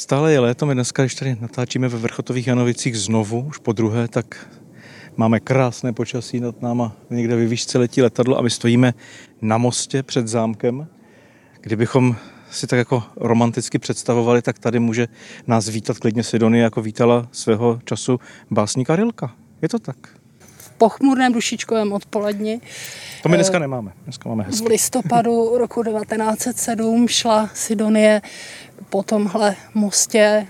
Stále je léto, my dneska, když tady natáčíme ve Vrchotových Janovicích znovu, už po druhé, tak máme krásné počasí nad náma, někde ve výšce letí letadlo a my stojíme na mostě před zámkem. Kdybychom si tak jako romanticky představovali, tak tady může nás vítat klidně Sidonie, jako vítala svého času básníka Rilka. Je to tak? Pochmurném dušičkovém odpoledni. To my dneska nemáme. Dneska máme hezky. V listopadu roku 1907 šla Sidonie po tomhle mostě,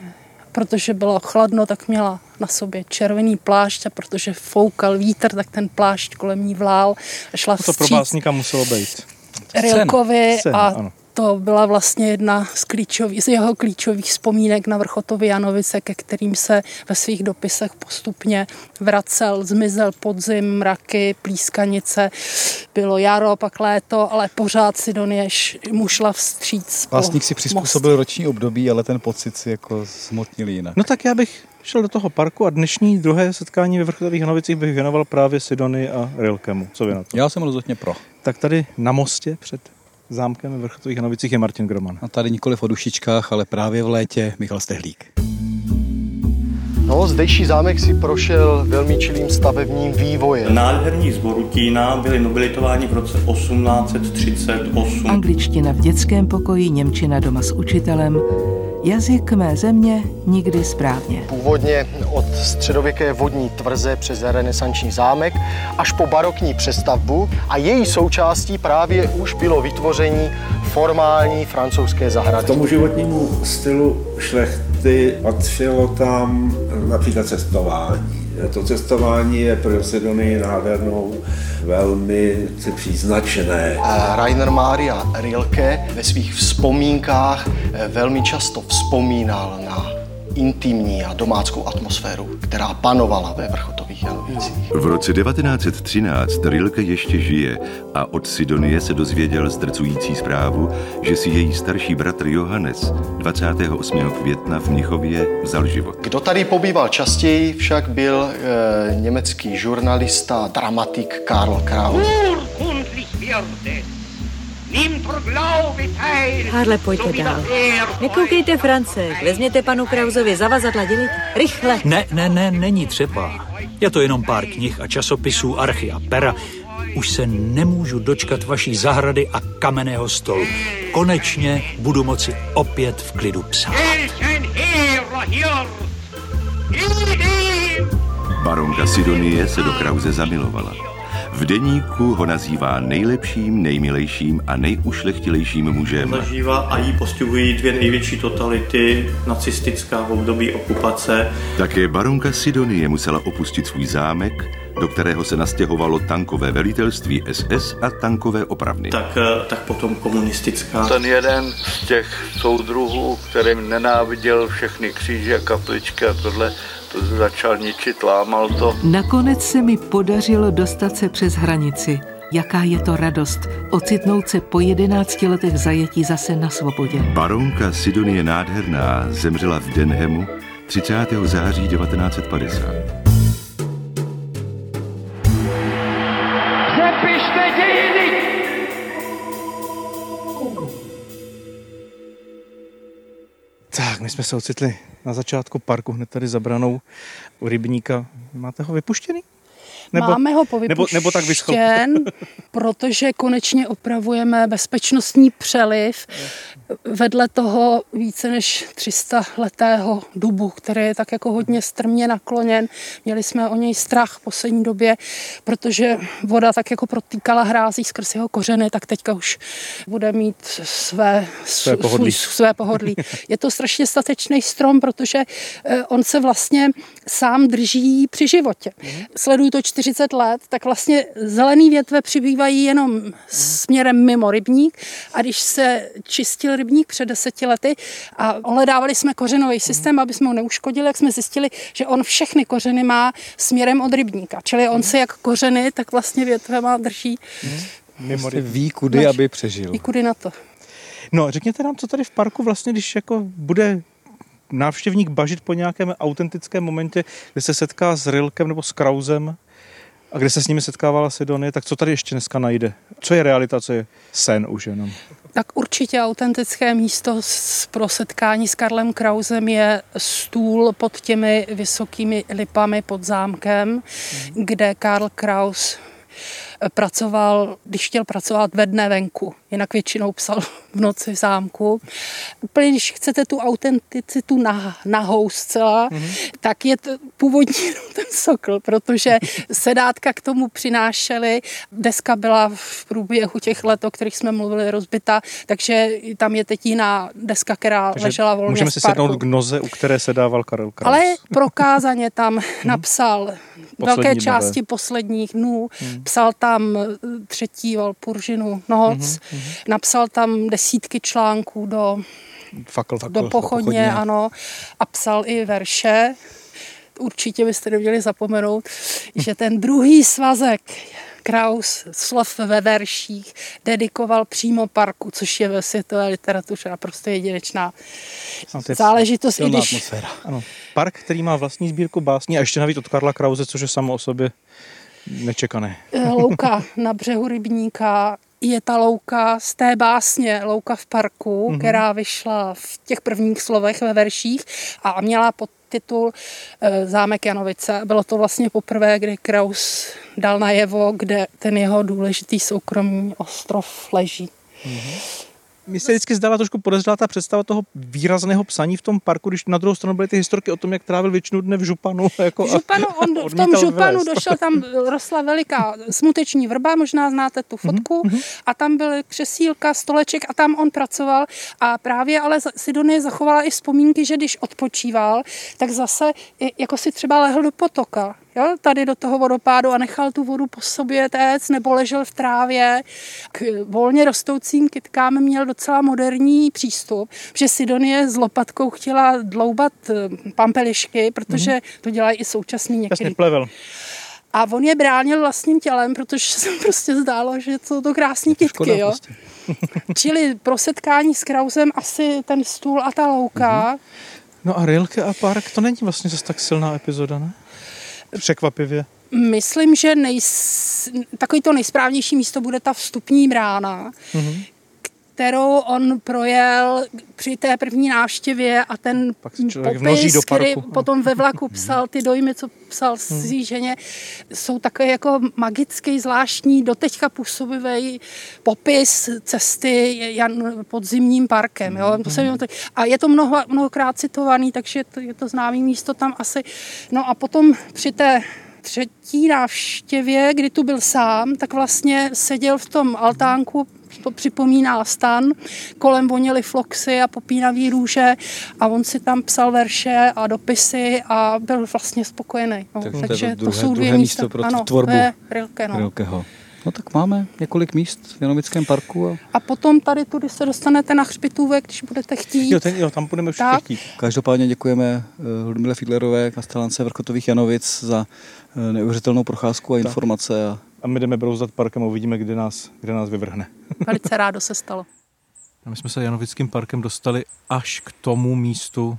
protože bylo chladno, tak měla na sobě červený plášť a protože foukal vítr, tak ten plášť kolem ní vlál a šla To pro básníka muselo být. Rilkovi Sen, a ano. To byla vlastně jedna z, klíčových, z jeho klíčových vzpomínek na Vrchotovy Janovice, ke kterým se ve svých dopisech postupně vracel. Zmizel podzim, mraky, plískanice, bylo jaro, pak léto, ale pořád Sidonie mu šla vstříc. Vlastník si přizpůsobil roční období, ale ten pocit si jako zmotnil jinak. No tak já bych šel do toho parku a dnešní druhé setkání ve Vrchotových Hanovicích bych věnoval právě Sidony a Rilkemu. Co vy na to? Já jsem rozhodně pro. Tak tady na mostě před zámkem ve Vrchotových Hanovicích je Martin Groman. A tady nikoli v dušičkách, ale právě v létě Michal Stehlík. No, zdejší zámek si prošel velmi čilým stavebním vývojem. Nádherní z Borutína byli nobilitováni v roce 1838. Angličtina v dětském pokoji, Němčina doma s učitelem, jazyk mé země nikdy správně. Původně od středověké vodní tvrze přes renesanční zámek až po barokní přestavbu a její součástí právě už bylo vytvoření formální francouzské zahrady. K tomu životnímu stylu šlechty patřilo tam například cestování. To cestování je pro Sidonii nádhernou velmi příznačné. Eh, Rainer Maria Rilke ve svých vzpomínkách eh, velmi často vzpomínal na intimní a domáckou atmosféru, která panovala ve Vrchotových Janovicích. V roce 1913 Rilke ještě žije a od Sidonie se dozvěděl zdrcující zprávu, že si její starší bratr Johannes 28. května v Mnichově vzal život. Kdo tady pobýval častěji, však byl e, německý žurnalista, dramatik Karl Kraus. Harle, pojďte dál. Nekoukejte Francek, vezměte panu Krauzovi zavazadla, dělit. Rychle. Ne, ne, ne, není třeba. Je to jenom pár knih a časopisů, archy a pera. Už se nemůžu dočkat vaší zahrady a kamenného stolu. Konečně budu moci opět v klidu psát. Baronka Sidonie se do Krause zamilovala. V deníku ho nazývá nejlepším, nejmilejším a nejušlechtilejším mužem. Zažívá a jí postihují dvě největší totality, nacistická v období okupace. Také baronka Sidonie musela opustit svůj zámek, do kterého se nastěhovalo tankové velitelství SS a tankové opravny. Tak, eh, tak potom komunistická. Ten jeden z těch soudruhů, kterým nenáviděl všechny kříže, kapličky a tohle, to začal ničit, lámal to. Nakonec se mi podařilo dostat se přes hranici. Jaká je to radost ocitnout se po 11 letech zajetí zase na svobodě. Baronka Sidonie Nádherná zemřela v Denhemu 30. září 1950. Tak, my jsme se ocitli na začátku parku, hned tady za branou u rybníka. Máte ho vypuštěný? Máme ho nebo, nebo tak vyschl. povypuštěn, protože konečně opravujeme bezpečnostní přeliv vedle toho více než 300 letého dubu, který je tak jako hodně strmě nakloněn. Měli jsme o něj strach v poslední době, protože voda tak jako protýkala hrází skrz jeho kořeny, tak teďka už bude mít své, Své pohodlí. svůj- své pohodlí. Je to strašně statečný strom, protože eh, on se vlastně sám drží při životě. Sleduju to 40 let, tak vlastně zelený větve přibývají jenom směrem mimo rybník a když se čistil rybník před deseti lety a ohledávali jsme kořenový systém, aby jsme ho neuškodili, jak jsme zjistili, že on všechny kořeny má směrem od rybníka. Čili on se jak kořeny, tak vlastně větvema drží Mimo Prostě ví, kudy, aby přežil. i kudy na to. No, řekněte nám, co tady v parku vlastně, když jako bude návštěvník bažit po nějakém autentickém momentě, kdy se setká s Rilkem nebo s Krausem a kde se s nimi setkávala Sidonie, tak co tady ještě dneska najde Co je realita, co je sen už jenom? Tak určitě autentické místo pro setkání s Karlem Krausem je stůl pod těmi vysokými lipami pod zámkem, mm. kde Karl Kraus pracoval, když chtěl pracovat ve dne venku, jinak většinou psal v noci v zámku. Úplně, když chcete tu autenticitu na, nahou zcela, mm-hmm. tak je to původní ten sokl, protože sedátka k tomu přinášeli. Deska byla v průběhu těch let, o kterých jsme mluvili, rozbita, takže tam je teď jiná deska, která takže ležela volně Můžeme si sednout k noze, u které se dával Karel Kraus. Ale prokázaně tam mhm. napsal velké části posledních dnů, hmm. psal tam třetí Valpuržinu noc, hmm. Napsal tam desítky článků do, fakl, fakl, do pochodně, pochodně, ano, a psal i verše. Určitě byste neměli zapomenout, že ten druhý svazek Kraus slov ve verších dedikoval přímo parku, což je ve světové literatuře naprosto jedinečná no, záležitost. I když... Ano. Park, který má vlastní sbírku básní a ještě navíc od Karla Krause, což je samo o sobě nečekané. Eh, louka na břehu rybníka je ta louka z té básně Louka v parku, mm-hmm. která vyšla v těch prvních slovech ve verších a měla pod titul eh, Zámek Janovice. Bylo to vlastně poprvé, kdy Kraus dal najevo, kde ten jeho důležitý soukromý ostrov leží. Mm-hmm. Mně se vždycky zdala trošku podezřelá ta představa toho výrazného psaní v tom parku, když na druhou stranu byly ty historky o tom, jak trávil většinu dne v Županu. Jako v Županu, on v tom Županu došel, tam rostla veliká smuteční vrba, možná znáte tu fotku, mm-hmm. a tam byl křesílka, stoleček a tam on pracoval a právě ale Sidonie zachovala i vzpomínky, že když odpočíval, tak zase jako si třeba lehl do potoka jo, tady do toho vodopádu a nechal tu vodu po sobě téct nebo ležel v trávě. K volně rostoucím kytkám měl docela moderní přístup, že Sidonie s lopatkou chtěla dloubat eh, pampelišky, protože mm-hmm. to dělají i současný některý. plevel. A on je bránil vlastním tělem, protože se prostě zdálo, že jsou to krásné kytky. Jo? Prostě. Čili pro setkání s Krausem asi ten stůl a ta louka. Mm-hmm. No a Rilke a Park, to není vlastně zase tak silná epizoda, ne? Překvapivě. Myslím, že nejs... takový to nejsprávnější místo bude ta vstupní brána, mm-hmm kterou on projel při té první návštěvě a ten Pak popis, do který potom ve vlaku psal, ty dojmy, co psal hmm. svý ženě, jsou takové jako magický, zvláštní, doteďka působivý popis cesty Jan podzimním parkem. Jo? To jsem, a je to mnoho, mnohokrát citovaný, takže to, je to známý místo tam asi. No a potom při té třetí návštěvě, kdy tu byl sám, tak vlastně seděl v tom altánku to připomíná stan, kolem voněly floxy a popínavý růže a on si tam psal verše a dopisy a byl vlastně spokojený. No. Tak Takže to, druhé, to jsou dvě místa. pro ano, tvorbu to je Rilke, no. Rilkeho. No tak máme několik míst v Janovickém parku. A, a potom tady tudy se dostanete na Hřbitůvek, když budete chtít. Jo, ten, jo tam budeme určitě chtít. Každopádně děkujeme eh, Ludmile Fidlerové, kastelance Vrchotových Janovic za neuvěřitelnou procházku a tak. informace. A... a my jdeme brouzdat parkem a uvidíme, kde nás, kde nás vyvrhne. Velice rádo se stalo. A my jsme se Janovickým parkem dostali až k tomu místu,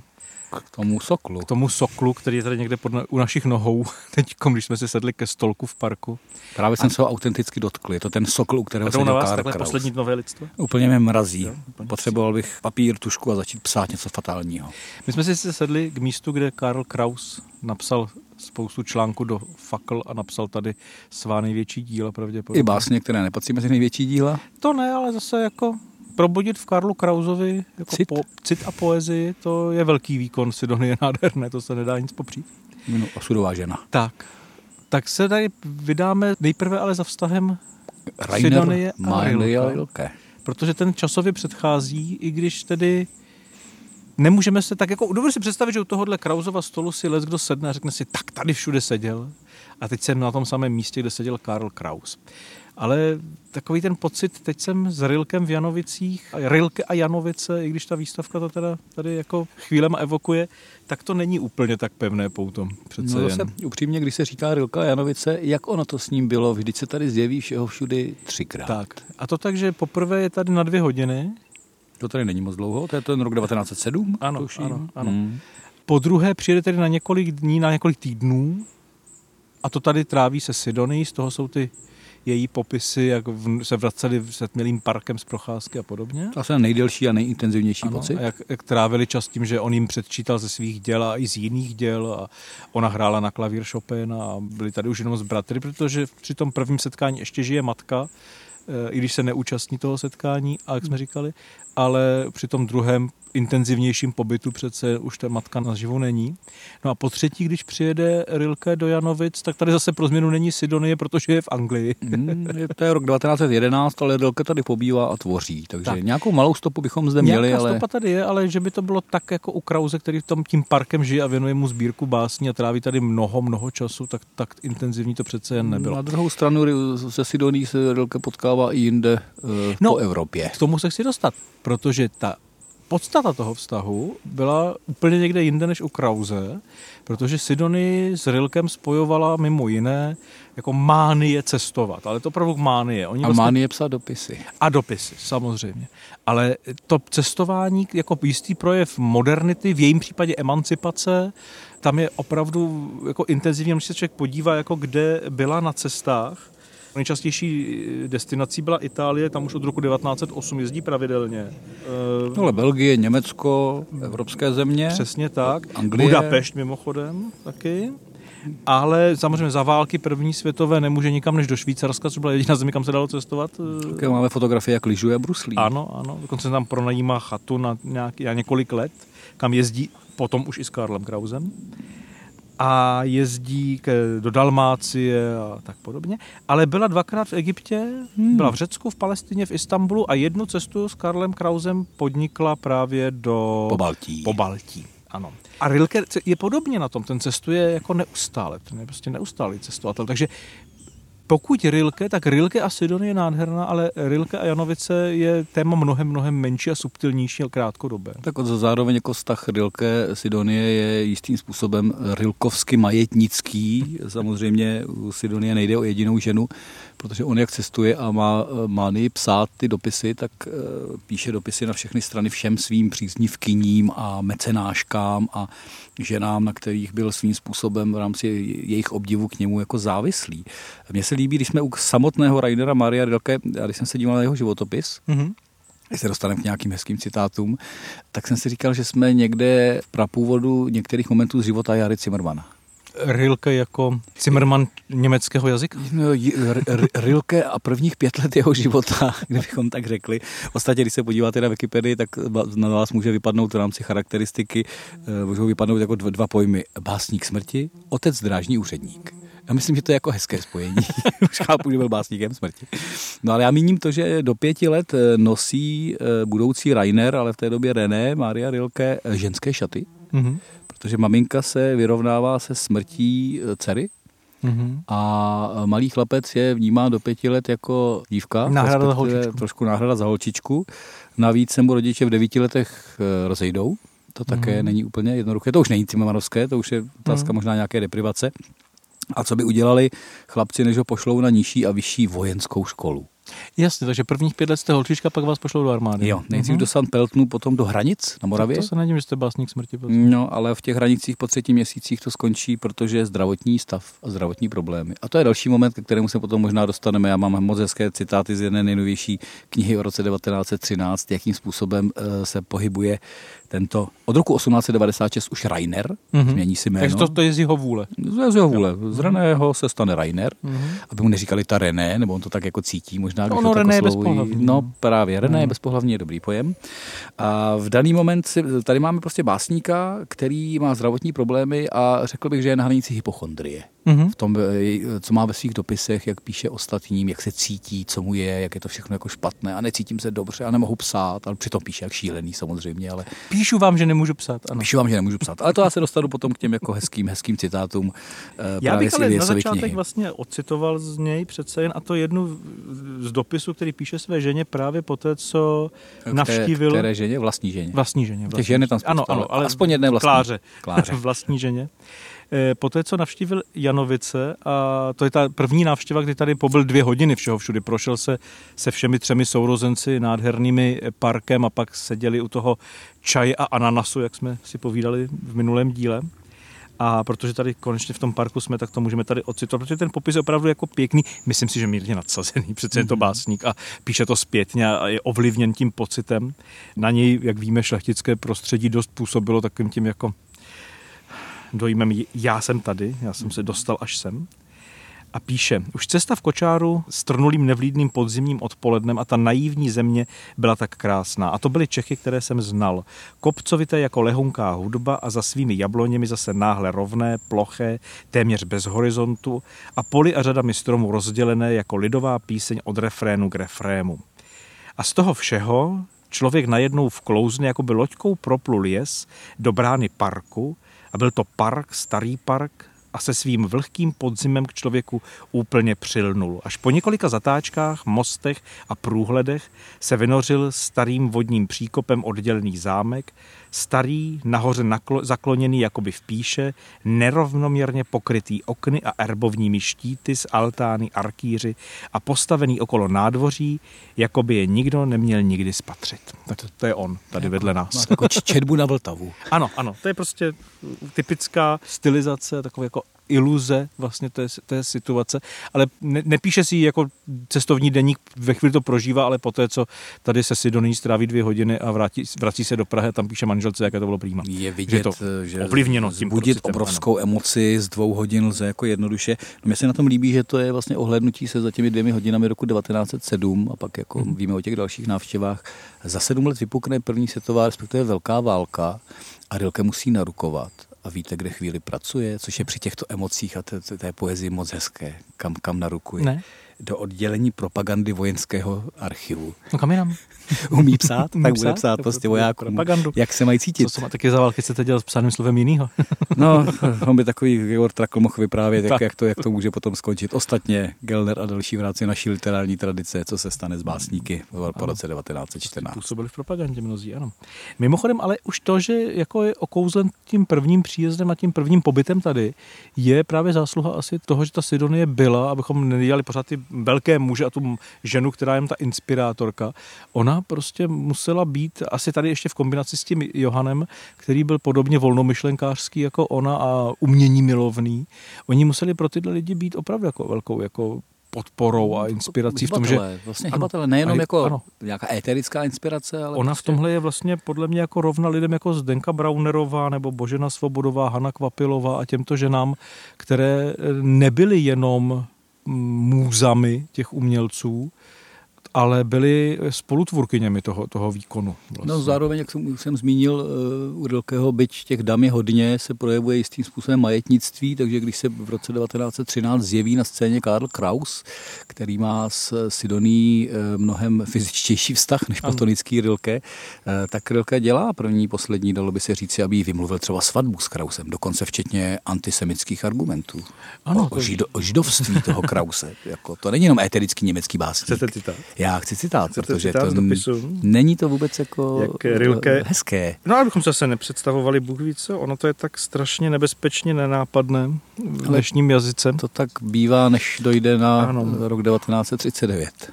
k tomu soklu. K tomu soklu, který je tady někde pod, u našich nohou, teď, když jsme si sedli ke stolku v parku. Právě jsem se ho autenticky dotkl. Je to ten sokl, u kterého se na vás takhle Kraus. poslední nové lidstvo? Úplně mě mrazí. Jo, Potřeboval bych papír, tušku a začít psát něco fatálního. My jsme si sedli k místu, kde Karl Kraus napsal spoustu článků do fakl a napsal tady svá největší díla pravděpodobně. I básně, které nepatří mezi největší díla? To ne, ale zase jako probudit v Karlu Krauzovi jako cit. Po, cit a poezii, to je velký výkon, Sidonie je nádherné, to se nedá nic popřít. No, osudová žena. Tak. Tak se tady vydáme nejprve ale za vztahem Rainer Sidonie a Rilke. Protože ten časově předchází, i když tedy nemůžeme se tak jako, dovedu si představit, že u tohohle Krauzova stolu si les kdo sedne a řekne si, tak tady všude seděl. A teď jsem na tom samém místě, kde seděl Karl Kraus. Ale takový ten pocit, teď jsem s Rilkem v Janovicích, Rilke a Janovice, i když ta výstavka to teda tady jako chvílema evokuje, tak to není úplně tak pevné poutom. Přece no jen. upřímně, když se říká Rilka a Janovice, jak ono to s ním bylo? Vždyť se tady zjeví všeho všudy třikrát. Tak. A to tak, že poprvé je tady na dvě hodiny, to tady není moc dlouho, to je ten rok 1907? Ano, tuším. ano, ano. Hmm. Po druhé přijede tedy na několik dní, na několik týdnů a to tady tráví se Sidony, z toho jsou ty její popisy, jak v, se vraceli se tmilým parkem z procházky a podobně. To asi nejdelší a nejintenzivnější Ano, pocit. a jak, jak trávili čas tím, že on jim předčítal ze svých děl a i z jiných děl a ona hrála na klavír Chopina a byli tady už jenom z bratry, protože při tom prvním setkání ještě žije matka, i když se neúčastní toho setkání, a jak jsme říkali, ale při tom druhém intenzivnějším pobytu přece už ta matka naživu není. No a po třetí, když přijede Rilke do Janovic, tak tady zase pro změnu není Sidonie, protože je v Anglii. Hmm, je- to je rok 1911, ale Rilke tady pobývá a tvoří, takže Tak. nějakou malou stopu bychom zde měli, Nějaká ale stopa tady je, ale že by to bylo tak jako u Krause, který v tom tím parkem žije a věnuje mu sbírku básní a tráví tady mnoho, mnoho času, tak, tak intenzivní to přece jen nebylo. na druhou stranu se Sidoní se Rilke potkává i jinde eh, No, po Evropě. K tomu se chci dostat, protože ta podstata toho vztahu byla úplně někde jinde než u Krause, protože Sidony s Rilkem spojovala mimo jiné jako mánie cestovat, ale to opravdu mánie. Oni vlastně A mánie psát dopisy. A dopisy, samozřejmě. Ale to cestování jako jistý projev modernity, v jejím případě emancipace, tam je opravdu jako intenzivně, když se člověk podívá, jako kde byla na cestách. Nejčastější destinací byla Itálie, tam už od roku 1908 jezdí pravidelně. Eh, Ale Belgie, Německo, evropské země. Přesně tak. Anglie. Budapešť mimochodem taky. Ale samozřejmě za války první světové nemůže nikam než do Švýcarska, což byla jediná země, kam se dalo cestovat. eh, Také máme fotografie, jak lyžuje Bruslí. ano, ano. Dokonce tam pronajímá chatu na, nějaký, na několik let, kam jezdí potom už i s Karlem Krausem. A jezdí k, do Dalmácie a tak podobně. Ale byla dvakrát v Egyptě, hmm. byla v Řecku, v Palestině, v Istanbulu a jednu cestu s Karlem Krausem podnikla právě do Pobaltí. Pobaltí. Ano. A Rilke je podobně na tom, ten cestuje jako neustále, ten je prostě neustálý cestovatel. Takže pokud Rilke, tak Rilke a Sidonie je nádherná, ale Rilke a Janovice je téma mnohem, mnohem menší a subtilnější a krátkodobé. Tak zároveň jako vztah Rilke Sidonie je jistým způsobem rilkovsky majetnický. Samozřejmě u Sidonie nejde o jedinou ženu, protože on jak cestuje a má eh, manii psát ty dopisy, tak eh, píše dopisy na všechny strany všem svým příznivkyním a mecenáškám a ženám, na kterých byl svým způsobem v rámci jejich obdivu k němu jako závislý. Mně se líbí, když jsme u samotného Rainera Maria Rilke, a když jsem se díval na jeho životopis, Mm-hmm. když se dostaneme k nějakým hezkým citátům, tak jsem si říkal, že jsme někde v prapůvodu některých momentů z života Jary Zimmermana. Rilke jako Zimmermann německého jazyka? No, Rilke a prvních pět let jeho života, kdybychom tak řekli. Ostatně, když se podíváte na Wikipedii, tak na vás může vypadnout v rámci charakteristiky, eh, můžou vypadnout jako dva, pojmy. Básník smrti, otec drážní úředník. Já myslím, že to je jako hezké spojení. Už chápu, že byl básníkem smrti. No ale já míním to, že do pěti let eh, nosí eh, budoucí Rainer, ale v té době René, Maria Rilke, ženské šaty, Mm-hmm. protože maminka se vyrovnává se smrtí eh, dcery Mm-hmm. a malý chlapec je vnímán do pěti let jako dívka. Náhrada za holčičku. Trošku náhrada za holčičku. Navíc se mu rodiče v devíti letech eh, rozejdou. To také Mhm. není úplně jednoduché. To už není Cimrmanovské, to už je otázka Mhm. možná nějaké deprivace. A co by udělali chlapci, než ho pošlou na nižší a vyšší vojenskou školu? Jasně, takže prvních pět let jste holčička, pak vás pošlou do armády. Jo, nejdřív Mhm. do St. Peltnu, potom do hranic na Moravě. Tak to se nedím, že jste básník smrti. potom. No, ale v těch hranicích po třetích měsících to skončí, protože je zdravotní stav a zdravotní problémy. A to je další moment, ke kterému se potom možná dostaneme. Já mám moc hezké citáty z jedné nejnovější knihy o roce 1913, jakým způsobem eh, se pohybuje tento, od roku 1896 už Rainer, Mhm. změní si jméno. Takže to, to je z jeho vůle. Z jeho vůle. Z Reného se stane Rainer, Mhm. aby mu neříkali ta René, nebo on to tak jako cítí možná. když Ono tak René je bezpohlavní. No právě, René Mhm. bezpohlavní je dobrý pojem. A v daný moment si, tady máme prostě básníka, který má zdravotní problémy a řekl bych, že je na hranici hypochondrie. Mhm. V tom, eh, co má ve svých dopisech, jak píše ostatním, jak se cítí, co mu je, jak je to všechno jako špatné a necítím se dobře a nemohu psát, ale přitom píše jak šílený samozřejmě, ale Píšu vám, že nemůžu psát. Ano. píšu vám, že nemůžu psát. Ale to já se dostanu potom k těm jako hezkým, hezkým citátům. eh, Já právě bych ale na začátek knihy. vlastně ocitoval z něj přece jen, a to jednu z dopisu, který píše své ženě právě po té, co Které- navštívil... Které ženě? Vlastní ženě. Vlastní ženě. Těch žen je tam spousta, ano, ano, ale aspoň jedné vlastní. Kláře. Kláře. vlastní ženě. Eh, Poté, co navštívil Janovice, a to je ta první návštěva, kdy tady pobyl dvě hodiny všeho všudy, prošel se se všemi třemi sourozenci nádhernými eh, parkem a pak seděli u toho čaj a ananasu, jak jsme si povídali v minulém díle. A protože tady konečně v tom parku jsme, tak to můžeme tady ocitovat, protože ten popis je opravdu jako pěkný. Myslím si, že mírně nadsazený, přece je to básník a píše to zpětně a je ovlivněn tím pocitem. Na něj, jak víme, šlechtické prostředí dost působilo takovým tím jako dojmem já jsem tady, já jsem se dostal až sem a píše, už cesta v kočáru s trnulým nevlídným podzimním odpolednem a ta naivní země byla tak krásná. A to byly Čechy, které jsem znal. Kopcovité jako lehonká hudba a za svými jabloněmi zase náhle rovné, ploché, téměř bez horizontu a poli a řadami stromů rozdělené jako lidová píseň od refrénu k refrému. A z toho všeho člověk najednou vklouzne, jako by loďkou proplul jes do brány parku a byl to park, starý park, a se svým vlhkým podzimem k člověku úplně přilnul. Až po několika zatáčkách, mostech a průhledech se vynořil starým vodním příkopem oddělený zámek, starý, nahoře naklo, zakloněný jakoby v píše, nerovnoměrně pokrytý okny a erbovními štíty z altány arkýři a postavený okolo nádvoří, jako by je nikdo neměl nikdy spatřit. Tak to, to je on, tady jako, vedle nás. Jako četbu na Vltavu. Ano, ano, to je prostě typická stylizace, takové jako iluze vlastně té, té situace, ale ne, nepíše si jako cestovní deník, ve chvíli to prožívá, ale poté, co tady se Sidoní stráví dvě hodiny a vrátí, vrací se do Prahy tam píše manželce, jaké to bylo prýma. Je vidět, že, to že ovlivněno tím budit obrovskou ano. emoci z dvou hodin lze jako jednoduše. No mě se na tom líbí, že to je vlastně ohlednutí se za těmi dvěmi hodinami roku 1907 a pak jako hmm. víme o těch dalších návštěvách. Za sedm let vypukne první světová, respektive velká válka a Rilke musí narukovat a víte, kde chvíli pracuje, což je při těchto emocích a té, té poezii moc hezké, kam, kam narukuje. Ne. Do oddělení propagandy vojenského archivu. No kam jinam? Umí psát, Umí tak psát? bude psát prostě vojákům, propagandu. jak se mají cítit. Co, taky za války chcete dělat s psaným slovem jinýho? no, on by takový Georg Trakl mohl vyprávět, jak, jak, to, jak to může potom skončit. Ostatně Gelner a další v rámci naší literární tradice, co se stane s básníky po ano. roce 1914. Působili v propagandě mnozí, ano. Mimochodem, ale už to, že jako je okouzlen tím prvním příjezdem a tím prvním pobytem tady, je právě zásluha asi toho, že ta Sidonie byla, abychom nedělali pořád ty velké muže a tu ženu, která je ta inspirátorka. Ona prostě musela být asi tady ještě v kombinaci s tím Johanem, který byl podobně volnomyšlenkářský jako ona a umění milovný. Oni museli pro tyhle lidi být opravdu jako velkou jako podporou a inspirací v tom, že... Vlastně hybatele, nejenom jako ano. nějaká éterická inspirace, ale... Ona prostě... v tomhle je vlastně podle mě jako rovna lidem jako Zdenka Braunerová nebo Božena Svobodová, Hanna Kvapilová a těmto ženám, které nebyly jenom můzami těch umělců, ale byli spolutvůrkyněmi toho, toho výkonu. Vlastně. No zároveň, jak jsem, jsem zmínil, eh, u Rilkeho byť těch dam je hodně, se projevuje jistým způsobem majetnictví, takže když se v roce 1913 zjeví na scéně Karl Kraus, který má s Sidoní eh, mnohem fyzičtější vztah než platonický Rilke, eh, tak Rilke dělá první, poslední, dalo by se říci, aby vymluvil třeba svatbu s Krausem, dokonce včetně antisemických argumentů. Ano, o, žido, o židovství toho Krause. jako, to není jenom éterický německý básník. Chcete? Já chci citát, Chcete protože citát to dopisu? není to vůbec jako Jak Rilke. hezké. No, abychom se zase nepředstavovali, Bůh ví co, ono to je tak strašně nebezpečně nenápadné v dnešním jazyce. To tak bývá, než dojde na ano. rok 1939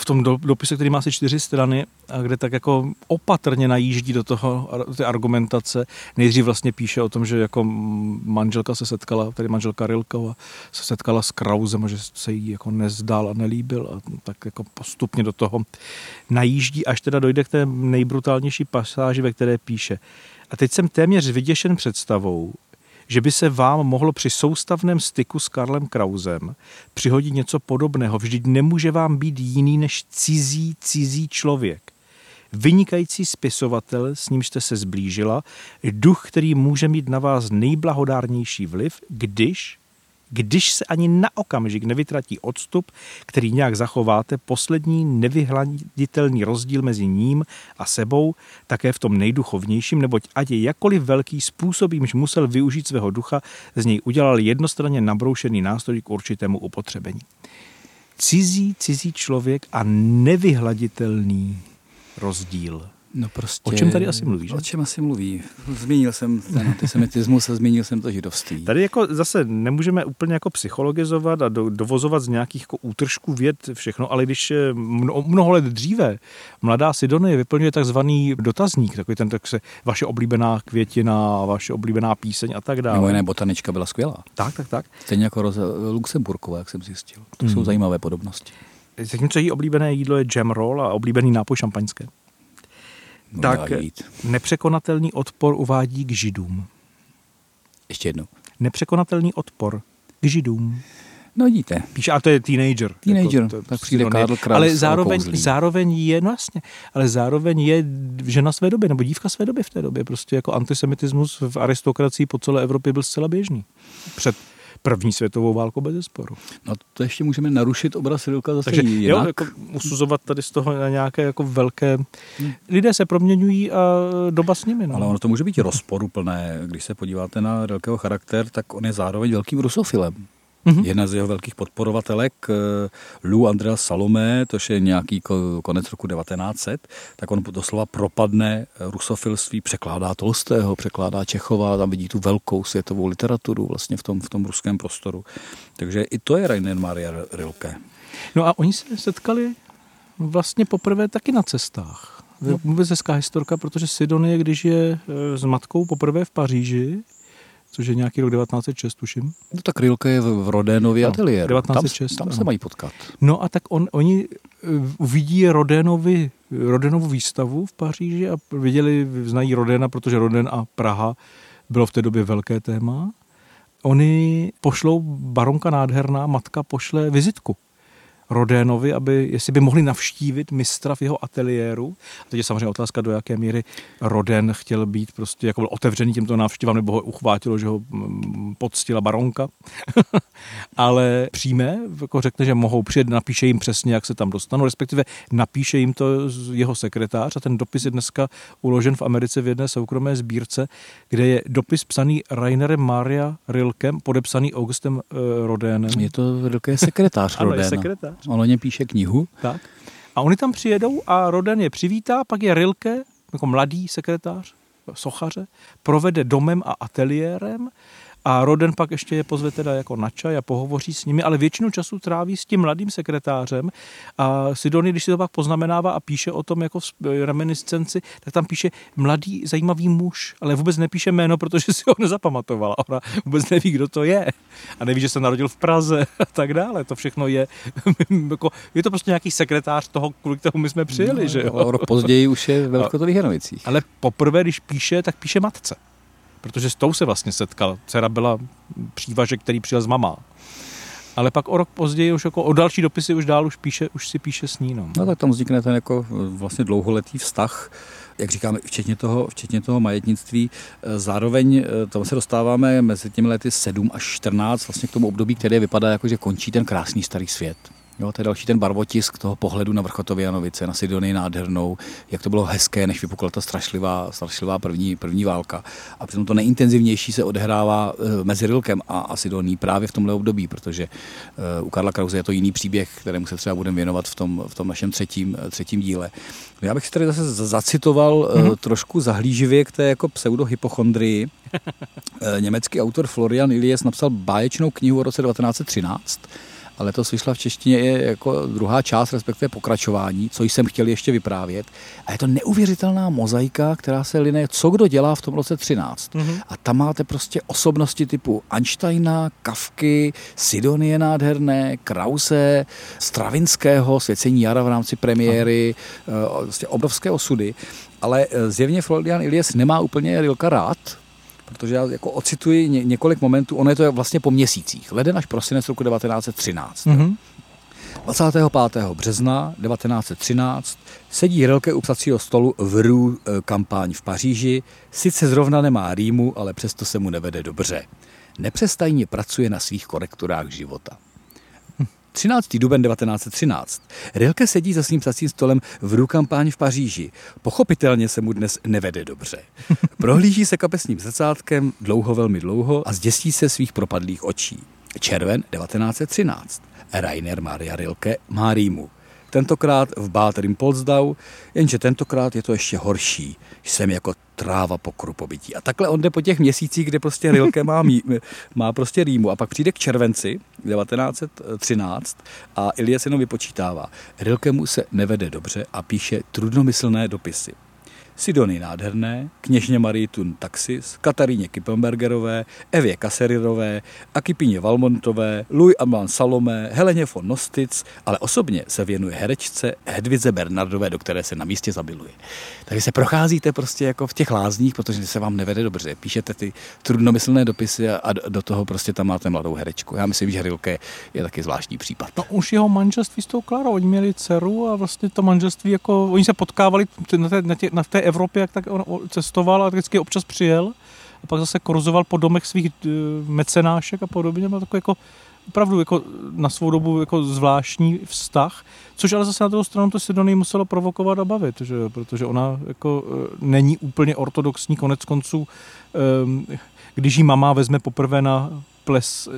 v tom dopise, který má asi čtyři strany, kde tak jako opatrně najíždí do toho ty argumentace. Nejdřív vlastně píše o tom, že jako manželka se setkala, tedy manželka Rilkova, se setkala s Krausem a že se jí jako nezdál a nelíbil a tak jako postupně do toho najíždí, až teda dojde k té nejbrutálnější pasáži, ve které píše. A teď jsem téměř vyděšen představou, že by se vám mohlo při soustavném styku s Karlem Krausem přihodit něco podobného. Vždyť nemůže vám být jiný než cizí, cizí člověk. Vynikající spisovatel, s ním jste se zblížila, duch, který může mít na vás nejblahodárnější vliv, když když se ani na okamžik nevytratí odstup, který nějak zachováte, poslední nevyhladitelný rozdíl mezi ním a sebou, také v tom nejduchovnějším, neboť ať je jakkoliv velký způsob, jimž musel využít svého ducha, z něj udělal jednostranně nabroušený nástroj k určitému upotřebení. Cizí, cizí člověk a nevyhladitelný rozdíl No prostě, O čem tady asi mluvíš? O čem asi mluví? Zmínil jsem ten antisemitismus a zmínil jsem to židovství. Tady jako zase nemůžeme úplně jako psychologizovat a do, dovozovat z nějakých jako útržků věd všechno, ale když eh, mno, mnoho let dříve mladá Sidonie vyplňuje takzvaný dotazník, takový ten tak se vaše oblíbená květina, vaše oblíbená píseň a tak dále. Mimo jiné botanička byla skvělá. Tak, tak, tak. Stejně jako Roze Luxemburková, jak jsem zjistil. To Hmm. jsou zajímavé podobnosti. Zatímco její oblíbené jídlo je jam roll a oblíbený nápoj šampaňské. No, tak jít. nepřekonatelný odpor uvádí k židům. Ještě jednou. Nepřekonatelný odpor k židům. No vidíte. Píše, a to je teenager. Teenager, Jako, to, tak přijde Sidonie. Karl Kraus Ale zároveň, zároveň je, no jasně, ale zároveň je žena své doby, nebo dívka své doby v té době. Prostě jako antisemitismus v aristokracii po celé Evropě byl zcela běžný. Před první světovou válkou bez zesporu. No to ještě můžeme narušit obraz Rilka zase Takže jinak. jo, jako usuzovat tady z toho na nějaké jako velké... Lidé se proměňují a doba s nimi. No. Ale ono to může být rozporuplné. Když se podíváte na Rilkeho charakter, tak on je zároveň velkým rusofilem. Mhm. Jedna z jeho velkých podporovatelek, eh, Lou Andrea Salomé, to je nějaký ko- konec roku 1900, tak on doslova propadne rusofilství, překládá Tolstého, překládá Čechova, tam vidí tu velkou světovou literaturu vlastně v tom, v tom ruském prostoru. Takže i to je Rainer Maria Rilke. No a oni se setkali vlastně poprvé taky na cestách. No. Vůbec hezká historka, protože Sidonie, když je e, s matkou poprvé v Paříži, což je nějaký rok 1906, tuším. No tak Rilke je v v Rodénově No, ateliéru. Tam, 1906, tam se ano. mají potkat. No a tak on, oni e, uvidí Rodénovi, Rodénovu výstavu v Paříži a viděli, znají Rodéna, protože Rodén a Praha bylo v té době velké téma. Oni pošlou baronka nádherná, matka pošle vizitku Rodénovi, aby, jestli by mohli navštívit mistra v jeho ateliéru. A teď je samozřejmě otázka, do jaké míry Rodén chtěl být prostě, jako byl otevřený těmto návštěvám, nebo ho uchvátilo, že ho mm, poctila baronka. Ale přijme, jako řekne, že mohou přijet, napíše jim přesně, jak se tam dostanou, respektive napíše jim to jeho sekretář a ten dopis je dneska uložen v Americe v jedné soukromé sbírce, kde je dopis psaný Rainerem Maria Rilkem, podepsaný Augustem uh, Rodénem. Je to Rilke je sekretář Ano, je Rodéna. sekretář. O něm píše knihu. Tak. A oni tam přijedou a Roden je přivítá, pak je Rilke, jako mladý sekretář, sochaře, provede domem a ateliérem a Roden pak ještě je pozve teda jako na čaj a pohovoří s nimi, ale většinu času tráví s tím mladým sekretářem a Sidonie, když si to pak poznamenává a píše o tom jako v reminiscenci, tak tam píše mladý zajímavý muž, ale vůbec nepíše jméno, protože si ho nezapamatovala. Ona vůbec neví, kdo to je a neví, že se narodil v Praze a tak dále. To všechno je, jako, je to prostě nějaký sekretář toho, kvůli kterému my jsme přijeli, No, že jo? rok později už je ve Vrchotových Janovicích. Ale poprvé, když píše, tak píše matce. Protože s tou se vlastně setkal. Dcera byla přívažek, který přijel z mamá. Ale pak o rok později už jako o další dopisy už dál už, píše, už si píše s ní. No. No tak tam vznikne ten jako vlastně dlouholetý vztah, jak říkáme, včetně toho, včetně toho majetnictví. E, Zároveň e, tam se dostáváme mezi těmi lety 7 až 14 vlastně k tomu období, které vypadá jako, že končí ten krásný starý svět. Jo, to je další ten barvotisk toho pohledu na Vrchotově Janovice, na Sidonii nádhernou, jak to bylo hezké, než vypukla ta strašlivá, strašlivá první, první válka. A přitom to nejintenzivnější se odehrává eh, mezi Rilkem a, a Sidoní právě v tomhle období, protože eh, u Karla Krause je to jiný příběh, kterému se třeba budeme věnovat v tom, v tom našem třetím, eh, třetím díle. No Já bych si tady zase zacitoval mm-hmm. trošku zahlíživě k té jako pseudohypochondrii. Německý autor Florian Ilyes napsal báječnou knihu o roce 1913, ale letos vyšla v češtině je jako druhá část, respektive pokračování, co jsem chtěl ještě vyprávět. A je to neuvěřitelná mozaika, která se line, co kdo dělá v tom roce 13. Mhm. A tam máte prostě osobnosti typu Einsteina, Kafky, Sidonie nádherné, Krause, Stravinského, Svěcení jara v rámci premiéry, eh, vlastně obrovské osudy. Ale eh, zjevně Florian Ilyes nemá úplně Rilka rád, protože já jako ocituji ně, několik momentů, ono je to vlastně po měsících, leden až prosinec roku 1913. Mhm. 25. března 1913 sedí Rilke u psacího stolu v Rue eh, kampaň v Paříži. Sice zrovna nemá rýmu, ale přesto se mu nevede dobře. Nepřestajně pracuje na svých korekturách života. 13. duben 1913. Rilke sedí za svým psacím stolem v Rue kampaň v Paříži. Pochopitelně se mu dnes nevede dobře. Prohlíží se kapesním zrcátkem dlouho, velmi dlouho a zděsí se svých propadlých očí. Červen 1913. Rainer Maria Rilke má rýmu. Tentokrát v Báterým Polsdau, jenže tentokrát je to ještě horší. Jsem jako tráva po krupobytí. A takhle on jde po těch měsících, kde prostě Rilke má, mí, má prostě rýmu. A pak přijde k červenci 1913 a Ilie se jenom vypočítává. Rilke mu se nevede dobře a píše trudnomyslné dopisy. Sidony Nádherné, kněžně Marie Tun Taxis, Kataríně Kippenbergerové, Evě Kaserirové, Akipíně Valmontové, Louis Amman Salomé, Heleně von Nostitz, ale osobně se věnuje herečce Hedvize Bernardové, do které se na místě zabiluje. Takže se procházíte prostě jako v těch lázních, protože se vám nevede dobře. Píšete ty trudnomyslné dopisy a do toho prostě tam máte mladou herečku. Já myslím, že Rilke je taky zvláštní případ. No už jeho manželství s tou Klarou, oni měli dceru a vlastně to manželství jako, oni se potkávali na té, na, tě, na té Evropě, jak tak on cestoval a vždycky občas přijel a pak zase korzoval po domech svých eh, mecenášek a podobně. Byl takový jako opravdu jako na svou dobu jako zvláštní vztah, což ale zase na druhou stranu to Sidonii muselo provokovat a bavit, že? protože ona jako eh, není úplně ortodoxní konec konců, ehm, když jí mama vezme poprvé na ples,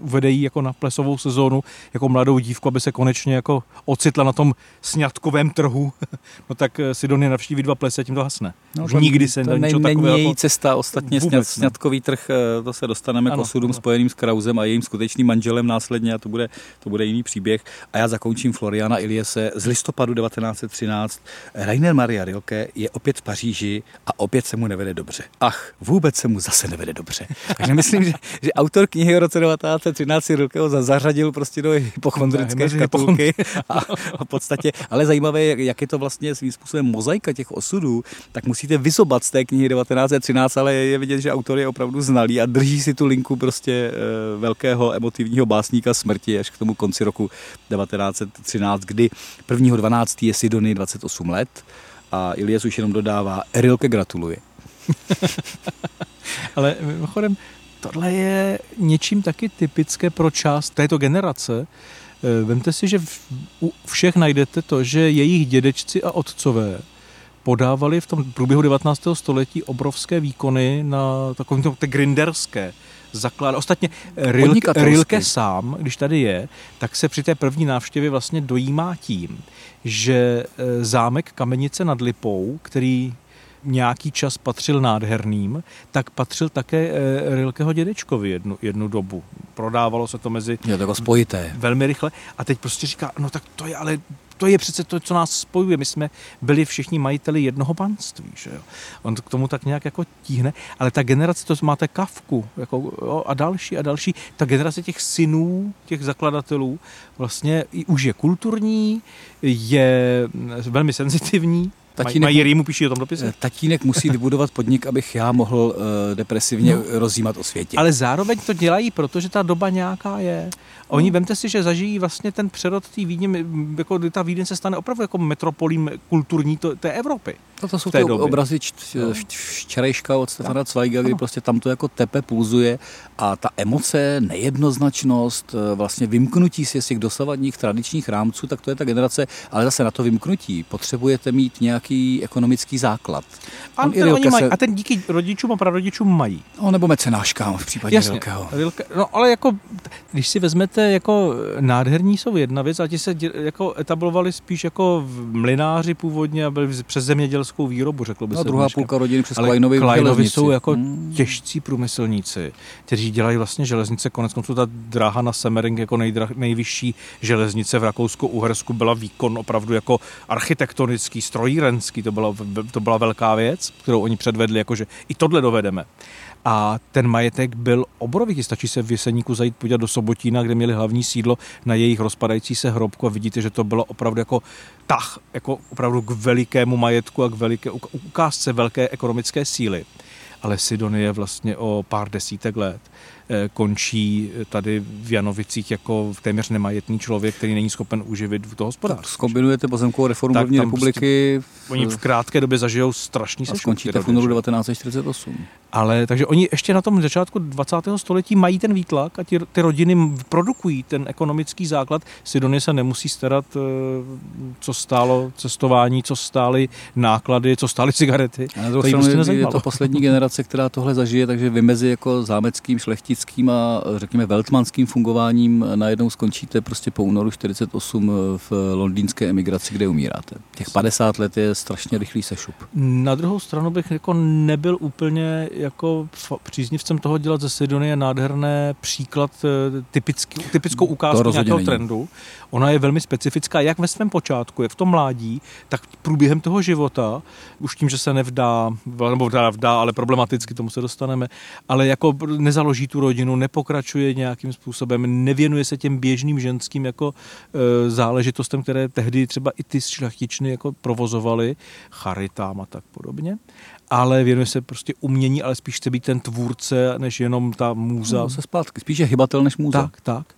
uvede jí jako na plesovou sezónu jako mladou dívku, aby se konečně jako ocitla na tom sňatkovém trhu, no tak eh, Sidonie navštíví dva plesy a tím to hasne. No, Už to, nikdy se to není, není její jako... cesta, ostatně vůbec, sňatkový trh, eh, to se dostaneme ano, k osudům ano. spojeným s Krauzem a jejím skutečným manželem následně a to bude, to bude jiný příběh. A já zakončím Floriana Iliese z listopadu 1913. Rainer Maria Rilke je opět v Paříži a opět se mu nevede dobře. Ach, vůbec se mu zase nevede dobře. Takže myslím, že, že autor knihy o roce 1913 Rilkeho zařadil prostě do hypochondrické škatulky a v podstatě, ale zajímavé, jak je to vlastně svým způsobem mozaika těch osudů, tak musíte vyzobat z té knihy 1913, ale je vidět, že autor je opravdu znalý a drží si tu linku prostě eh, velkého emotivního básníka smrti až k tomu konci roku 1913, kdy 1.12. je Sidony 28 let a Ilias už jenom dodává, Rilke gratuluje. Ale mimochodem, tohle je něčím taky typické pro část této generace. Eh, vemte si, že u všech najdete to, že jejich dědečci a otcové podávali v tom průběhu 19. století obrovské výkony na takovém té grinderské zaklad. Ostatně Rilke, Rilke sám, když tady je, tak se při té první návštěvě vlastně dojímá tím, že eh, zámek Kamenice nad Lipou, který nějaký čas patřil nádherným, tak patřil také e, Rilkeho dědečkovi jednu, jednu dobu. Prodávalo se to mezi... Je to spojité. Velmi rychle. A teď prostě říká, no tak to je ale to je přece to, co nás spojuje. My jsme byli všichni majiteli jednoho panství. Že jo? On k tomu tak nějak jako tíhne. Ale ta generace, to máte Kavku jako, jo, a další a další, ta generace těch synů, těch zakladatelů, vlastně už je kulturní, je velmi senzitivní, Tatínek, mají rýmu, píší o tom dopise? Eh, tatínek musí vybudovat podnik, abych já mohl uh, depresivně no, rozjímat o světě. Ale zároveň to dělají, protože ta doba nějaká je. Oni, no. vemte si, že zažijí vlastně ten přerod té Vídně, jako ta Vídeň se stane opravdu jako metropolím kulturní to, té Evropy. No to jsou ty době. obrazy včerejška od Stefana no. Zweiga, kdy prostě tam to jako tepe, pulzuje a ta emoce, nejednoznačnost, eh, vlastně vymknutí si z těch dosavadních tradičních rámců, tak to je ta generace, ale zase na to vymknutí potřebujete mít nějaký ekonomický základ. A, ten oni mají, se... a ten díky rodičům a prarodičům mají. No, nebo mecenáškám v případě Jasně, Rilkeho. Rilke, no ale jako, když si vezmete jako nádherní jsou jedna věc a ti se jako etablovali spíš jako v mlináři původně a byli přes zemědělskou výrobu, řekl by no, se. druhá dneška. půlka rodiny přes Klajnovi Klajnovi jsou jako hmm. těžcí průmyslníci, kteří dělají vlastně železnice. Konec konců ta dráha na Semering jako nejdrah, nejvyšší železnice v Rakousku-Uhersku byla výkon opravdu jako architektonický, strojírenský, to byla, to byla velká věc, kterou oni předvedli, jakože i tohle dovedeme. A ten majetek byl obrovitý. Stačí se v Jeseníku zajít podívat do Sobotína, kde měli hlavní sídlo na jejich rozpadající se hrobku a vidíte, že to bylo opravdu jako tah, jako opravdu k velikému majetku a k veliké ukázce velké ekonomické síly. Ale Sidonie vlastně o pár desítek let končí tady v Janovicích jako téměř nemajetný člověk, který není schopen uživit to hospodářství. Zkombinujete pozemkovou reformu republiky. Prostě, v... Oni v krátké době zažijou strašný A skončíte v únoru 1948. Ale takže oni ještě na tom začátku 20. století mají ten výtlak a ty, ty rodiny produkují ten ekonomický základ. Sidonie se nemusí starat, eh, co stálo cestování, co stály náklady, co stály cigarety. A na stranu prostě je to poslední generace která tohle zažije, takže vy mezi jako zámeckým, šlechtickým a řekněme veltmanským fungováním najednou skončíte prostě po únoru 48 v londýnské emigraci, kde umíráte. Těch 50 let je strašně rychlý sešup. Na druhou stranu bych jako nebyl úplně jako příznivcem toho dělat ze Sidonie nádherné příklad, eh, typický, typickou ukázku nějakého není. trendu. Ona je velmi specifická jak ve svém počátku, jak v tom mládí, tak průběhem toho života, už tím, že se nevdá, nebo vdá, vdá, ale problematicky tomu se dostaneme, ale jako nezaloží tu rodinu, nepokračuje nějakým způsobem, nevěnuje se těm běžným ženským jako e, záležitostem, které tehdy třeba i ty šlechtičny jako provozovaly, charitám a tak podobně ale věnuje se prostě umění, ale spíš chce být ten tvůrce, než jenom ta můza. No, se zpátky, spíš je hybatel než můza. Tak, tak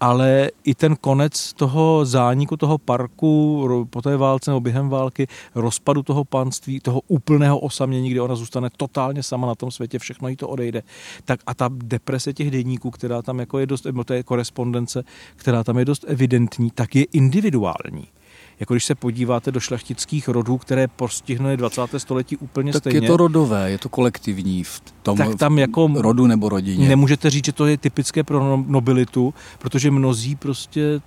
ale i ten konec toho zániku toho parku po té válce nebo během války, rozpadu toho panství, toho úplného osamění, kde ona zůstane totálně sama na tom světě, všechno jí to odejde. Tak a ta deprese těch denníků, která tam jako je dost, nebo té korespondence, která tam je dost evidentní, tak je individuální jako když se podíváte do šlechtických rodů, které postihne 20. století úplně tak stejně. Tak je to rodové, je to kolektivní v tom tak tam jako rodu nebo rodině. Nemůžete říct, že to je typické pro no- nobilitu, protože mnozí prostě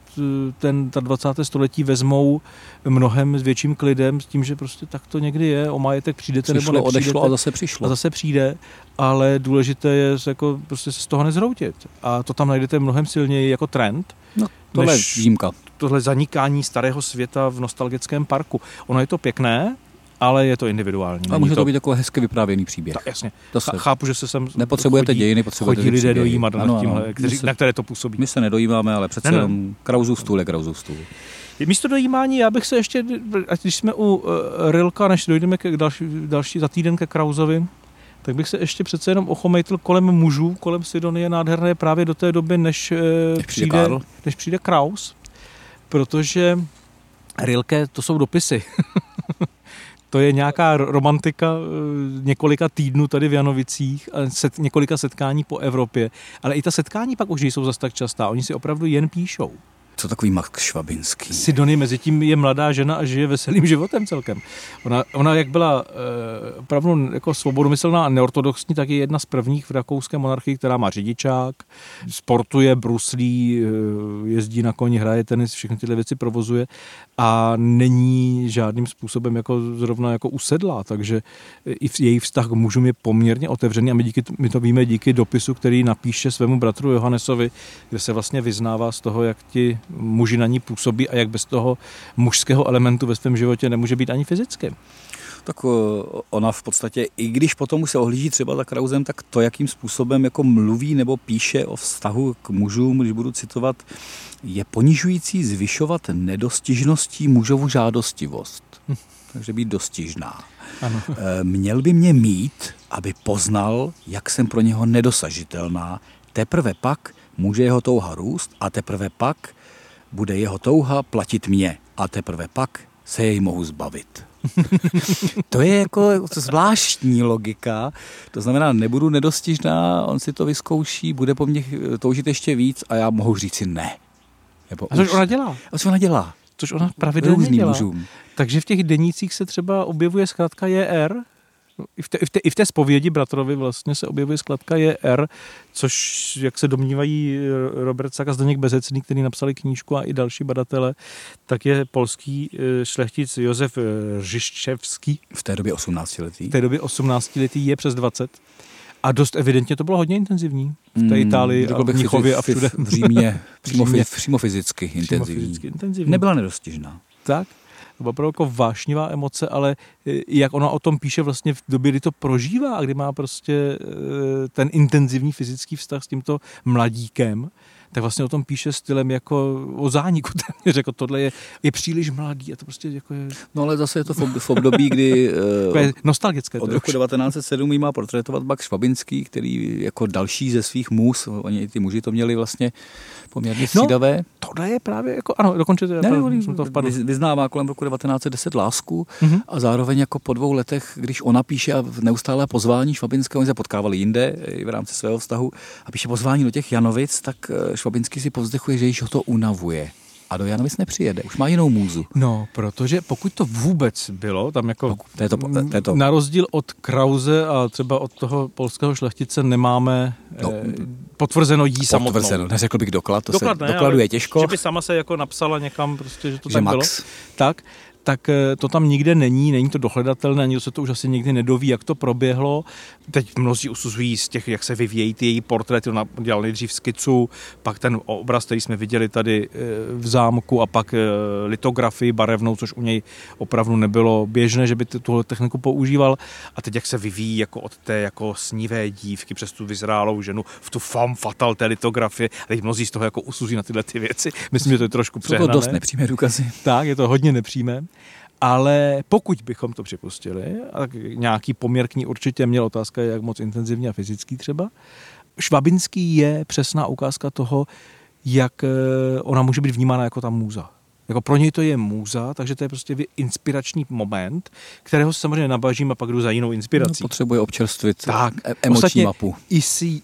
ten, ta 20. století vezmou mnohem s větším klidem, s tím, že prostě tak to někdy je, o majetek přijdete přišlo, nebo nepřijdete. odešlo a zase přišlo. A zase přijde, ale důležité je jako prostě se z toho nezhroutit. A to tam najdete mnohem silněji jako trend. No, tohle je výjimka tohle zanikání starého světa v nostalgickém parku. Ono je to pěkné, ale je to individuální. A může to, to být jako hezky vyprávěný příběh. Tak, jasně. To se... Chápu, že se sem Nepotřebujete chodí, dějiny, potřebujete chodí lidé dojímat ano, nad tímhle, kteří, se, na které to působí. My se nedojímáme, ale přece ne, jenom Krauzův stůl je Krauzův stůl. Místo dojímání, já bych se ještě, ať když jsme u uh, Rilka, než dojdeme k další, další za týden ke Krauzovi, tak bych se ještě přece jenom ochomejtl kolem mužů, kolem Sidonie nádherné právě do té doby, než, než přijde, než přijde Kraus protože Rilke to jsou dopisy. to je nějaká romantika eh, několika týdnů tady v Janovicích, set, několika setkání po Evropě, ale i ta setkání pak už nejsou zas tak častá, oni si opravdu jen píšou. Co takový Max Švabinský? Sidony mezi tím je mladá žena a žije veselým životem celkem. Ona, ona jak byla e, opravdu jako svobodomyslná a neortodoxní, tak je jedna z prvních v rakouské monarchii, která má řidičák, sportuje, bruslí, e, jezdí na koni, hraje tenis, všechny tyhle věci provozuje a není žádným způsobem jako zrovna jako usedlá, takže i v její vztah k mužům je poměrně otevřený a my, díky, my to víme díky dopisu, který napíše svému bratru Johannesovi, kde se vlastně vyznává z toho, jak ti muži na ní působí a jak bez toho mužského elementu ve svém životě nemůže být ani fyzicky. Tak eh, ona v podstatě, i když potom se ohlíží třeba za Krausem, tak to, jakým způsobem jako mluví nebo píše o vztahu k mužům, když budu citovat, je ponižující zvyšovat nedostižností mužovu žádostivost. Hm. Takže být dostižná. Ano. Eh, měl by mě mít, aby poznal, jak jsem pro něho nedosažitelná. Teprve pak může jeho touha růst a teprve pak bude jeho touha platit mě a teprve pak se jej mohu zbavit. to je jako zvláštní logika. To znamená, nebudu nedostižná, on si to vyzkouší, bude po mně toužit ještě víc a já mohu říct si ne. Nebo a což ona dělá. A co ona dělá? Což ona pravidelně dělá. Mužům. Takže v těch denících se třeba objevuje zkrátka JR, i v, té, i, v té, I v té zpovědi bratrovi vlastně se objevuje skladka JR, což, jak se domnívají eh, Robert Sak a Zdeněk Bezecný, který napsali knížku a i další badatele, tak je polský eh, šlechtic Josef eh, Řiščevský. V té době 18 letý. V té době 18 letý je přes 20. A dost evidentně to bylo hodně intenzivní v té hmm, Itálii hmm, a v Mnichově a všude. V Římě, přímo, přímo, přímo fyzicky intenzivní. Přímo fyzicky intenzivní. Nebyla nedostižná. Tak opravdu jako vášnivá emoce, ale e, jak ona o tom píše vlastně v době, kdy to prožívá a kdy má prostě e, ten intenzivní fyzický vztah s tímto mladíkem, tak vlastně o tom píše stylem jako o zániku. Téměř jako tohle je, je příliš mladý a to prostě jako je... No ale zase je to v období, kdy... uh, je nostalgické. Od roku 1907 má portrétovat Max Švabinský, který jako další ze svých můz, oni ty muži to měli vlastně poměrně střídavé. No, tohle je právě jako, ano, dokonce to, ne, to, jsem to vpadl. Vyznává kolem roku 1910 lásku mm-hmm. a zároveň jako po dvou letech, když ona píše a neustále pozvání Švabinského, oni se potkávali jinde v rámci svého vztahu a píše pozvání do těch Janovic, tak eh, Švabinský si povzdechuje, že již ho to unavuje. A do Janovic nepřijede, už má jinou můzu. No, protože pokud to vůbec bylo, tam jako to je to, to, je to. na rozdíl od Krause a třeba od toho polského šlechtice nemáme no, eh, potvrzeno jí samotnou. Potvrzeno, neřekl bych doklad, to doklad se ne, dokladuje těžko. Že by sama se jako napsala někam prostě, že to že tak Max. bylo. Tak, tak eh, to tam nikde není, není to dohledatelné, ani se to už asi nikdy nedoví, jak to proběhlo. Teď mnozí usuzují z těch, jak se vyvíjejí ty její portréty, ona udělal nejdřív skicu, pak ten obraz, který jsme viděli tady eh, v zámku a pak eh, litografii barevnou, což u něj opravdu nebylo běžné, že by tuhle techniku používal. A teď jak se vyvíjí jako od té jako snivé dívky přes tu vyzrálou ženu v tu fam fatal té litografie. A teď mnozí z toho jako usuzují na tyhle ty věci. Myslím, že to je trošku Jsou přehnané. to dost nepřímé důkazy. Tak, je to hodně nepřímé. Ale pokud bychom to připustili, a nějaký poměr k ní určitě měl otázka, jak moc intenzivní a fyzický třeba, Švabinský je přesná ukázka toho, jak eh, ona může být vnímána jako ta můza. Jako pro něj to je můza, takže to je prostě inspirační moment, kterého se samozřejmě nabažím a pak jdu za jinou inspirací. No, potřebuje občerstvit tak, e- emoční ostatně mapu. I si,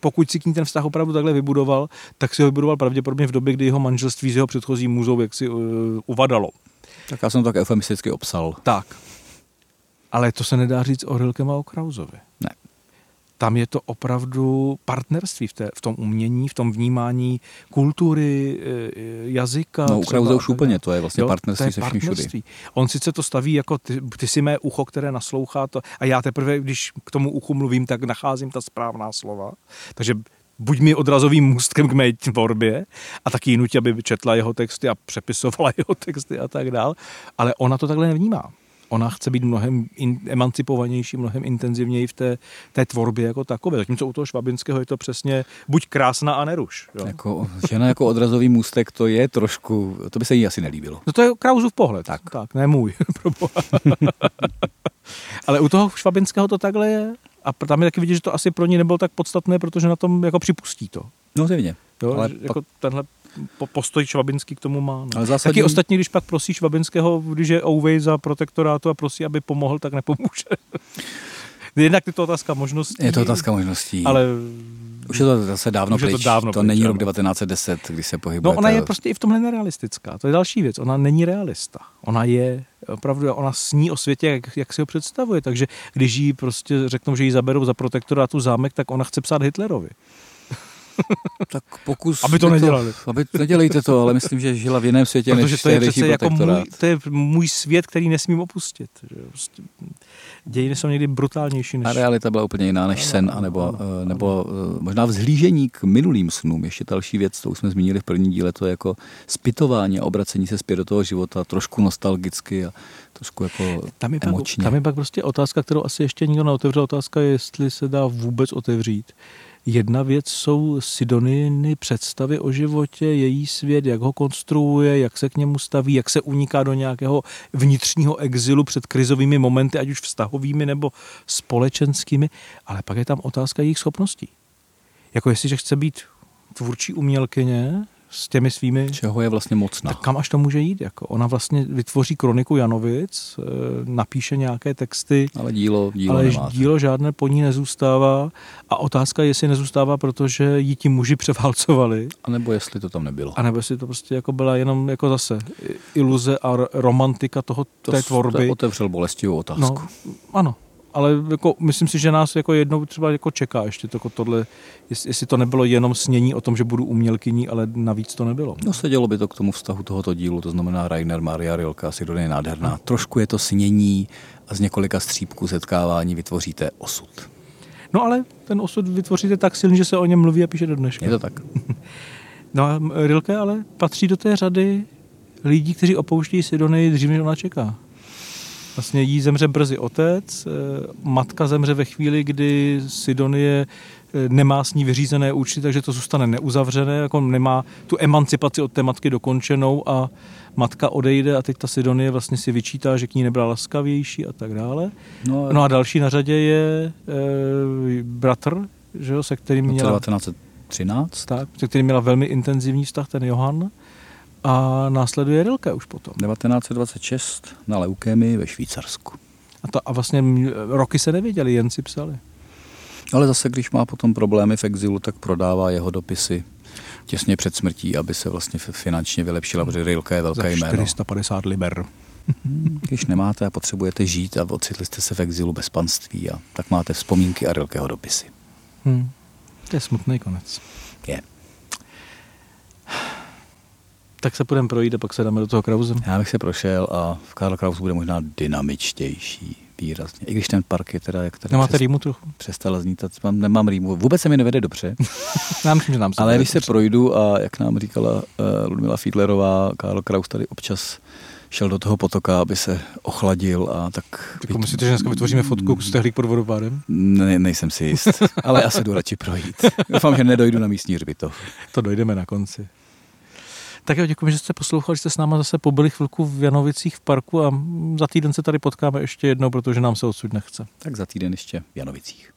pokud si k ní ten vztah opravdu takhle vybudoval, tak si ho vybudoval pravděpodobně v době, kdy jeho manželství s jeho předchozí můzou jaksi uh, uvadalo. Tak já jsem to tak eufemisticky obsal. Tak. Ale to se nedá říct o Rilkem a o Krauzovi. Ne. Tam je to opravdu partnerství v, té, v tom umění, v tom vnímání kultury, eh, jazyka. No u Krause už úplně, to je vlastně jo, partnerství to je se vším všudy. On sice to staví jako ty, ty si mé ucho, které naslouchá to, a já teprve, když k tomu uchu mluvím, tak nacházím ta správná slova. Takže buď mi odrazovým můstkem k mé tvorbě a taky nutí, aby četla jeho texty a přepisovala jeho texty a tak dál, ale ona to takhle nevnímá. Ona chce být mnohem in, emancipovanější, mnohem intenzivněji v té, té tvorbě jako takové. Zatímco u toho Švabinského je to přesně buď krásná a neruš. Jo? Jako, žena jako odrazový můstek, to je trošku, to by se jí asi nelíbilo. No to je Krauzův pohled. Tak, tak ne můj. Ale u toho Švabinského to takhle je. A tam je taky vidět, že to asi pro ní nebylo tak podstatné, protože na tom jako připustí to. No zjevně. Jo, Ale jako pak- tenhle po- postoj Švabinský k tomu má. No. Ale zásadní- Taky ostatní, když pak prosí Švabinského, když je Ouvej za protektorátu a prosí, aby pomohl, tak nepomůže. Jednak je to otázka možností. Je to otázka možností. Ale Už je to zase dávno Už je to pryč. dávno to pryč, není ano. rok 1910, kdy se pohybuje. No ona je prostě i v tomhle nerealistická. To je další věc. Ona není realista. Ona je opravdu, ona sní o světě, jak, jak si ho představuje. Takže když jí prostě řeknou, že ji zaberou za protektorátu zámek, tak ona chce psát Hitlerovi. Tak pokus... Aby to nedělali. aby, nedělejte to, ale myslím, že žila v jiném světě, Protože než to je přece jako můj, to je můj svět, který nesmím opustit. Že prostě dějiny jsou někdy brutálnější než... A realita byla úplně jiná než sen, anebo, eh, nebo eh, možná vzhlížení k minulým snům. Ještě další věc, to už jsme zmínili v prvním díle, to je jako zpytování a obracení se zpět do toho života, trošku nostalgicky a trošku jako Tam je, pak, emočně. tam je pak prostě otázka, kterou asi ještě nikdo neotevřel. Otázka je, jestli se dá vůbec otevřít. Jedna věc jsou Sidoniny představy o životě, její svět, jak ho konstruuje, jak se k němu staví, jak se uniká do nějakého vnitřního exilu před krizovými momenty, ať už vztahovými nebo společenskými. Ale pak je tam otázka jejich schopností. Jako jestliže chce být tvůrčí umělkyně s těmi svými Čeho je vlastně mocná. tak kam až to může jít? Jako ona vlastně vytvoří kroniku Janovic, eh, napíše nějaké texty, Ale dílo, dílo ale dílo žádné po ní nezůstává. A otázka je, jestli nezůstává, protože ji ti muži převálcovali, A nebo jestli to tam nebylo. anebo jestli to prostě jako byla jenom jako zase iluze a romantika toho, To té tvorby. to otevřel bolestivou otázku. No, ano, ale jako, myslím si, že nás jako jednou třeba jako čeká ještě to, tohle, jest- jestli to nebylo jenom snění o tom, že budu umělkyní, ale navíc to nebylo. No sedělo by to k tomu vztahu tohoto dílu, to znamená Rainer, Maria Rilka, Sidonie je nádherná. Trošku je to snění a z několika střípků setkávání vytvoříte osud. No ale ten osud vytvoříte tak silný, že se o něm mluví a píše do dneška. Je to tak. No a Rilke ale patří do té řady lidí, kteří opouštějí Sidonii dřív, než ona čeká. Vlastně jí zemře brzy otec, eh, matka zemře ve chvíli, kdy Sidonie eh, nemá s ní vyřízené účty, takže to zůstane neuzavřené, jako nemá tu emancipaci od té matky dokončenou a matka odejde a teď ta Sidonie vlastně si vyčítá, že k ní nebyla laskavější a tak dále. No, No a další na řadě je e, bratr, že jo, se kterým měla 1913 tak, se kterým měla velmi intenzivní vztah, ten Johan. A následuje Rilke už potom. 1926 na leukémii ve Švýcarsku. A, to, a vlastně roky se nevěděli, jen si psali. Ale zase, když má potom problémy v exilu, tak prodává jeho dopisy těsně před smrtí, aby se vlastně finančně vylepšila, protože Rilke je velké jméno. 450 liber. Když nemáte a potřebujete žít a ocitli jste se v exilu bez panství, a tak máte vzpomínky a Rilkeho dopisy. Hmm. To je smutný konec. Je. Tak se půjdeme projít a pak se dáme do toho Krause. Já bych se prošel a v Karl Kraus bude možná dynamičtější výrazně. I když ten park je teda, jak tady Nemáte přes, rýmu trochu? přestala znít, mám, nemám rýmu. Vůbec se mi nevede dobře. Já myslím, že nám se Ale když se dobře. projdu a jak nám říkala uh, Ludmila Fiedlerová, Karl Kraus tady občas šel do toho potoka, aby se ochladil a tak... Jako myslíte, že dneska vytvoříme fotku z tehlík pod vodopádem? Ne, nejsem si jist, ale já se jdu radši projít. Doufám, že nedojdu na místní hřbitov. To dojdeme na konci. Tak jo, děkuji, že jste poslouchali, že jste s náma zase pobyli chvilku v Janovicích v parku a za týden se tady potkáme ještě jednou, protože nám se odsud nechce. Tak za týden ještě v Janovicích.